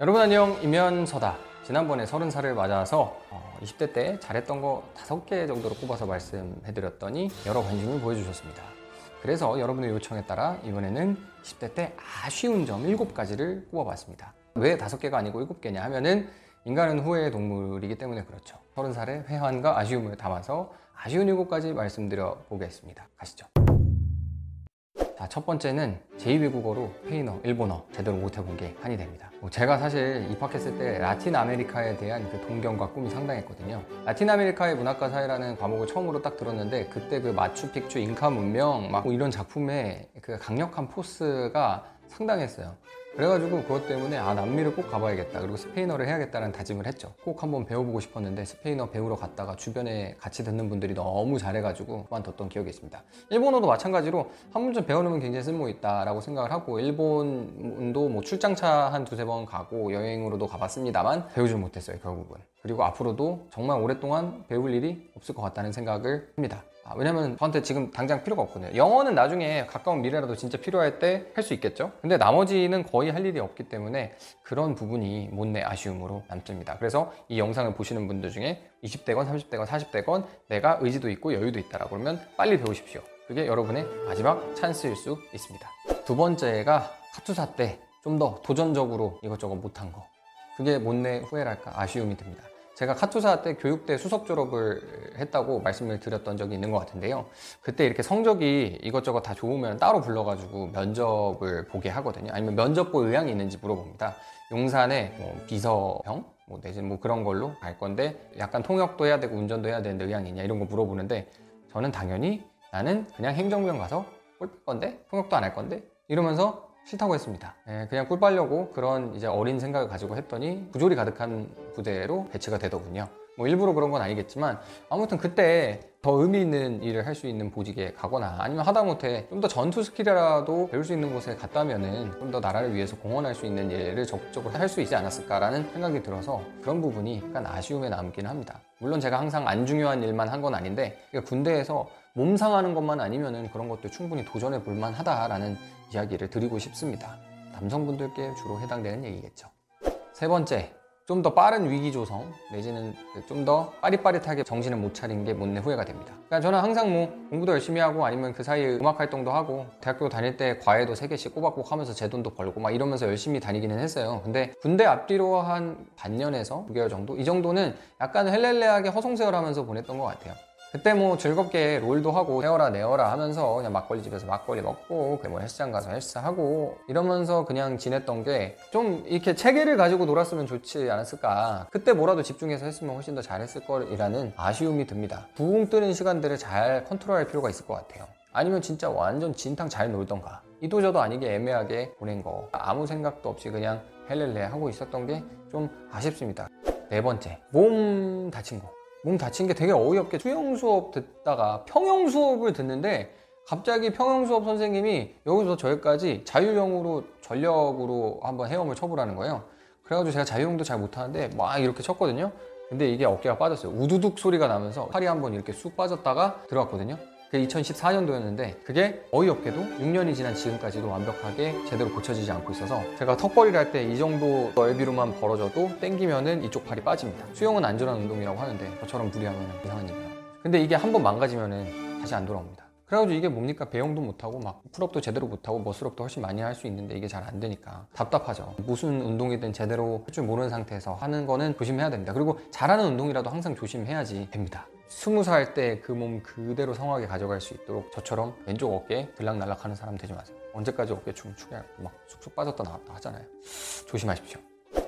여러분 안녕 이면서다. 지난번에 30살을 맞아서 어, 20대 때 잘했던 거 5개 정도로 꼽아서 말씀해드렸더니 여러 관심을 보여주셨습니다. 그래서 여러분의 요청에 따라 이번에는 10대 때 아쉬운 점 7가지를 꼽아봤습니다. 왜 5개가 아니고 7개냐 하면은 인간은 후회의 동물이기 때문에 그렇죠. 30살의 회한과 아쉬움을 담아서 아쉬운 7가지 말씀드려 보겠습니다. 가시죠 자, 첫 번째는 제2외국어로 스페인어, 일본어 제대로 못해본 게 한이 됩니다. 뭐 제가 사실 입학했을 때 라틴 아메리카에 대한 그 동경과 꿈이 상당했거든요. 라틴 아메리카의 문학과 사회라는 과목을 처음으로 딱 들었는데 그때 그 마추픽추 잉카 문명 막 뭐 이런 작품의 그 강력한 force가 상당했어요. 그래가지고 그것 때문에 아 남미를 꼭 가봐야겠다. 그리고 스페인어를 해야겠다는 다짐을 했죠. 꼭 한번 배워보고 싶었는데 스페인어 배우러 갔다가 주변에 같이 듣는 분들이 너무 잘해가지고 그만뒀던 기억이 있습니다. 일본어도 마찬가지로 한 번쯤 배워놓으면 굉장히 쓸모 있다 라고 생각을 하고 일본도 뭐 출장차 한 두세 번 가고 여행으로도 가봤습니다만 배우질 못했어요 결국은. 그리고 앞으로도 정말 오랫동안 배울 일이 없을 것 같다는 생각을 합니다. 아, 왜냐면 저한테 지금 당장 필요가 없거든요. 영어는 나중에 가까운 미래라도 진짜 필요할 때 할 수 있겠죠. 근데 나머지는 거의 할 일이 없기 때문에 그런 부분이 못내 아쉬움으로 남습니다. 그래서 이 영상을 보시는 분들 중에 20대건 30대건 40대건 내가 의지도 있고 여유도 있다라고 그러면 빨리 배우십시오. 그게 여러분의 마지막 찬스일 수 있습니다. 두 번째가 카투사 때 좀 더 도전적으로 이것저것 못한 거. 그게 못내 후회랄까 아쉬움이 듭니다. 제가 카투사 때 교육대 수석 졸업을 했다고 말씀을 드렸던 적이 있는 것 같은데요. 그때 이렇게 성적이 이것저것 다 좋으면 따로 불러가지고 면접을 보게 하거든요. 아니면 면접 볼 의향이 있는지 물어봅니다. 용산에 뭐 비서형 뭐 내지는 뭐 그런 걸로 갈 건데 약간 통역도 해야 되고 운전도 해야 되는데 의향이 있냐 이런 거 물어보는데 저는 당연히 나는 그냥 행정병 가서 꿀 빨 건데 통역도 안 할 건데 이러면서 싫다고 했습니다. 예, 그냥 꿀 빨려고 그런 이제 어린 생각을 가지고 했더니 부조리 가득한 부대로 배치가 되더군요. 뭐 일부러 그런 건 아니겠지만 아무튼 그때 더 의미 있는 일을 할 수 있는 보직에 가거나 아니면 하다못해 좀 더 전투 skill이라도 배울 수 있는 곳에 갔다면은 좀 더 나라를 위해서 공헌할 수 있는 일을 적극적으로 할 수 있지 않았을까라는 생각이 들어서 그런 부분이 약간 아쉬움에 남긴 합니다. 물론 제가 항상 안 중요한 일만 한 건 아닌데 군대에서 몸 상하는 것만 아니면은 그런 것도 충분히 도전해 볼 만하다라는 이야기를 드리고 싶습니다. 남성분들께 주로 해당되는 얘기겠죠. 세 번째, 좀 더 빠른 위기 조성 내지는 좀 더 빠릿빠릿하게 정신을 못 차린 게 못내 후회가 됩니다. 그러니까 저는 항상 뭐 공부도 열심히 하고 아니면 그 사이에 음악 활동도 하고 대학교 다닐 때 과외도 세 개씩 꼬박꼬박 하면서 제 돈도 벌고 막 이러면서 열심히 다니기는 했어요. 근데 군대 앞뒤로 한 반년에서 9개월 정도 이 정도는 약간 헬렐레하게 허송세월하면서 보냈던 것 같아요. 그때 뭐 즐겁게 롤도 하고 세어라 내어라 하면서 그냥 막걸리 집에서 막걸리 먹고 뭐 헬스장 가서 헬스하고 이러면서 그냥 지냈던 게 좀 이렇게 체계를 가지고 놀았으면 좋지 않았을까. 그때 뭐라도 집중해서 했으면 훨씬 더 잘했을 거라는 아쉬움이 듭니다. 붕 뜨는 시간들을 잘 컨트롤할 필요가 있을 것 같아요. 아니면 진짜 완전 진탕 잘 놀던가. 이도저도 아니게 애매하게 보낸 거. 아무 생각도 없이 그냥 헬렐레 하고 있었던 게 좀 아쉽습니다. 네 번째 몸 다친 거 몸 다친 게 되게 어이없게 수영 수업 듣다가 평영 수업을 듣는데 갑자기 평영 수업 선생님이 여기서 저기까지 자유형으로 전력으로 한번 헤엄을 쳐보라는 거예요. 그래가지고 제가 자유형도 잘 못하는데 막 이렇게 쳤거든요. 근데 이게 어깨가 빠졌어요. 우두둑 소리가 나면서 팔이 한번 이렇게 쑥 빠졌다가 들어갔거든요. 그게 2014년도였는데 그게 어이없게도 6년이 지난 지금까지도 완벽하게 제대로 고쳐지지 않고 있어서 제가 턱걸이를 할 때 이 정도 넓이로만 벌어져도 땡기면은 이쪽 팔이 빠집니다. 수영은 안전한 운동이라고 하는데 저처럼 무리하면 이상한 일이야. 근데 이게 한번 망가지면은 다시 안 돌아옵니다. 그래가지고 이게 뭡니까 배영도 못하고 막 풀업도 제대로 못하고 머슬업도 훨씬 많이 할 수 있는데 이게 잘 안 되니까 답답하죠 무슨 운동이든 제대로 할 줄 모르는 상태에서 하는 거는 조심해야 됩니다 그리고 잘하는 운동이라도 항상 조심해야지 됩니다 스무 살 때 그 몸 그대로 성하게 가져갈 수 있도록 저처럼 왼쪽 어깨 들락날락 하는 사람 되지 마세요. 언제까지 어깨춤 추게 막 쑥쑥 빠졌다 나왔다 하잖아요. 조심하십시오.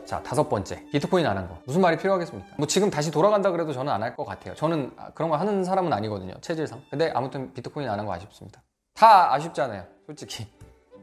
자 다섯 번째. 비트코인 안 한 거. 무슨 말이 필요하겠습니까? 뭐 지금 다시 돌아간다 그래도 저는 안 할 것 같아요. 저는 그런 거 하는 사람은 아니거든요 체질상. 근데 아무튼 비트코인 안 한 거 아쉽습니다. 다 아쉽잖아요 솔직히.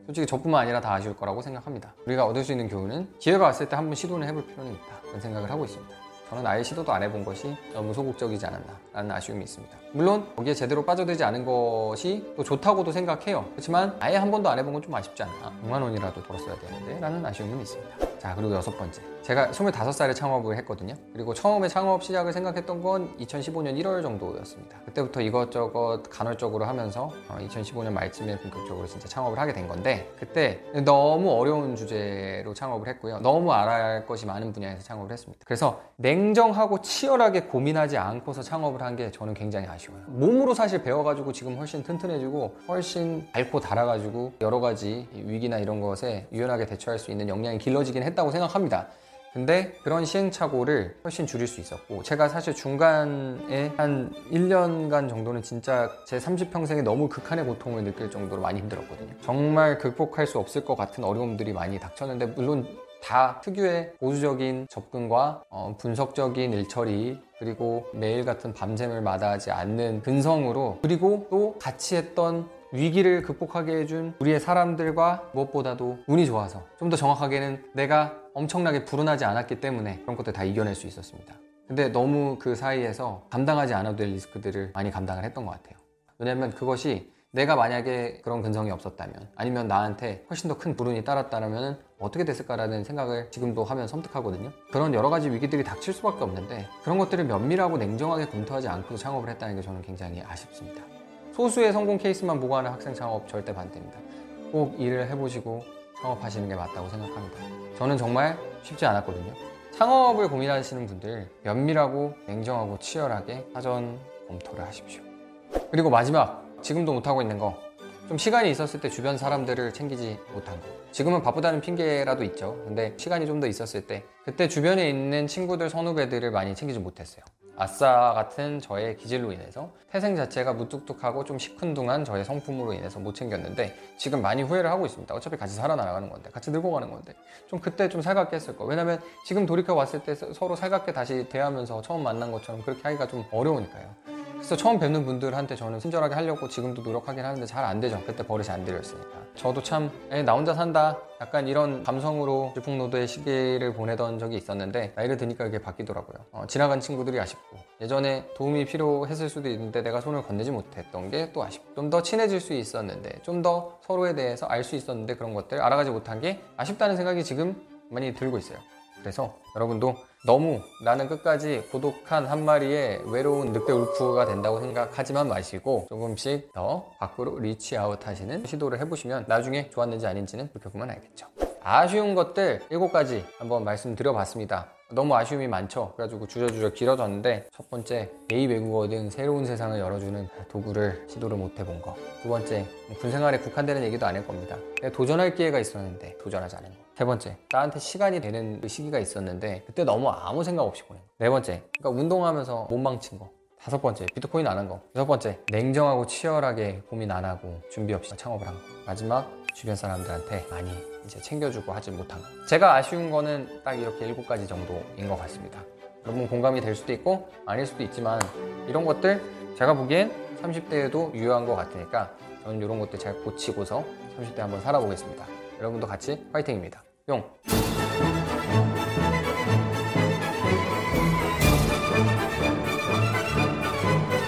솔직히 저뿐만 아니라 다 아쉬울 거라고 생각합니다. 우리가 얻을 수 있는 교훈은 기회가 왔을 때 한번 시도는 해볼 필요는 있다 그런 생각을 하고 있습니다 저는 아예 시도도 안 해본 것이 너무 소극적이지 않았나 라는 아쉬움이 있습니다. 물론 거기에 제대로 빠져들지 않은 것이 또 좋다고도 생각해요. 그렇지만 아예 한 번도 안 해본 건 좀 아쉽지 않나. 6만 원이라도 벌었어야 되는데 라는 아쉬움은 있습니다. 자 자, 그리고 여섯 번째. 제가 25살에 창업을 했거든요. 그리고 처음에 창업 시작을 생각했던 건 2015년 1월 정도였습니다. 그때부터 이것저것 간헐적으로 하면서 2015년 어, 말쯤에 본격적으로 진짜 창업을 하게 된 건데 그때 너무 어려운 주제로 창업을 했고요. 너무 알아야 할 것이 많은 분야에서 창업을 했습니다. 그래서 냉정하고 치열하게 고민하지 않고서 창업을 한 게 저는 굉장히 아쉬워요. 몸으로 사실 배워가지고 지금 훨씬 튼튼해지고 훨씬 닳고 달아가지고 여러 가지 위기나 이런 것에 유연하게 대처할 수 있는 역량이 길러지긴 했다고 생각합니다. 근데 그런 시행착오를 훨씬 줄일 수 있었고 제가 사실 중간에 한 1년간 정도는 진짜 제 30평생에 너무 극한의 고통을 느낄 정도로 많이 힘들었거든요 정말 극복할 수 없을 것 같은 어려움들이 많이 닥쳤는데 물론 다 특유의 보수적인 접근과 어, 분석적인 일처리 그리고 매일 같은 밤샘을 마다하지 않는 근성으로 그리고 또 같이 했던 위기를 극복하게 해준 우리의 사람들과 무엇보다도 운이 좋아서 좀 더 정확하게는 내가 엄청나게 불운하지 않았기 때문에 그런 것들 다 이겨낼 수 있었습니다. 근데 너무 그 사이에서 감당하지 않아도 될 리스크들을 많이 감당을 했던 것 같아요. 왜냐면 그것이 내가 만약에 그런 근성이 없었다면 아니면 나한테 훨씬 더 큰 불운이 따랐다면 어떻게 됐을까라는 생각을 지금도 하면 섬뜩하거든요. 그런 여러 가지 위기들이 닥칠 수밖에 없는데 그런 것들을 면밀하고 냉정하게 검토하지 않고 창업을 했다는 게 저는 굉장히 아쉽습니다. 소수의 성공 케이스만 보고하는 학생 창업 절대 반대입니다. 꼭 일을 해보시고 창업하시는 게 맞다고 생각합니다. 저는 정말 쉽지 않았거든요. 창업을 고민하시는 분들 면밀하고 냉정하고 치열하게 사전 검토를 하십시오. 그리고 마지막 지금도 못하고 있는 거 좀 시간이 있었을 때 주변 사람들을 챙기지 못한 거 지금은 바쁘다는 핑계라도 있죠 근데 시간이 좀 더 있었을 때 그때 주변에 있는 친구들 선후배들을 많이 챙기지 못했어요 아싸 같은 저의 기질로 인해서 태생 자체가 무뚝뚝하고 좀 시큰둥한 저의 성품으로 인해서 못 챙겼는데 지금 많이 후회를 하고 있습니다. 어차피 같이 살아나가는 건데 같이 늙어가는 건데 좀 그때 좀 살갑게 했을 거. 왜냐면 지금 돌이켜 봤을 때 서로 살갑게 다시 대하면서 처음 만난 것처럼 그렇게 하기가 좀 어려우니까요. 그래서 처음 뵙는 분들한테 저는 친절하게 하려고 지금도 노력하긴 하는데 잘 안 되죠. 그때 버릇이 안 들였으니까. 저도 참, 에, 나 혼자 산다. 약간 이런 감성으로 질풍노도의 시기를 보내던 적이 있었는데, 나이를 드니까 이게 바뀌더라고요. 어, 지나간 친구들이 아쉽고, 예전에 도움이 필요했을 수도 있는데 내가 손을 건네지 못했던 게 또 아쉽고, 좀 더 친해질 수 있었는데, 좀 더 서로에 대해서 알 수 있었는데 그런 것들 알아가지 못한 게 아쉽다는 생각이 지금 많이 들고 있어요. 그래서 여러분도 너무 나는 끝까지 고독한 한 마리의 외로운 늑대 wolf가 된다고 생각하지만 마시고 조금씩 더 밖으로 reach out 하시는 시도를 해보시면 나중에 좋았는지 아닌지는 보면 알겠죠. 아쉬운 것들 7가지 한번 말씀드려봤습니다. 너무 아쉬움이 많죠. 그래가지고 주저주저 길어졌는데 첫 번째 제2외국어 등 새로운 세상을 열어주는 도구를 시도를 못 해본 거. 두 번째 군 생활에 국한되는 얘기도 안할 겁니다. 도전할 기회가 있었는데 도전하지 않은 거. 세 번째 나한테 시간이 되는 그 시기가 있었는데 그때 너무 아무 생각 없이 보낸 거. 네 번째 그러니까 운동하면서 못 망친 거. 다섯 번째 비트코인 안 한 거. 여섯 번째 냉정하고 치열하게 고민 안 하고 준비 없이 창업을 한 거. 마지막 주변 사람들한테 많이 이제 챙겨주고 하지 못한 거. 제가 아쉬운 거는 딱 이렇게 일곱 가지 정도인 것 같습니다. 여러분 공감이 될 수도 있고 아닐 수도 있지만 이런 것들 제가 보기엔 30대에도 유효한 것 같으니까 저는 이런 것들 잘 고치고서 30대 한번 살아보겠습니다. 여러분도 같이 파이팅입니다. 用。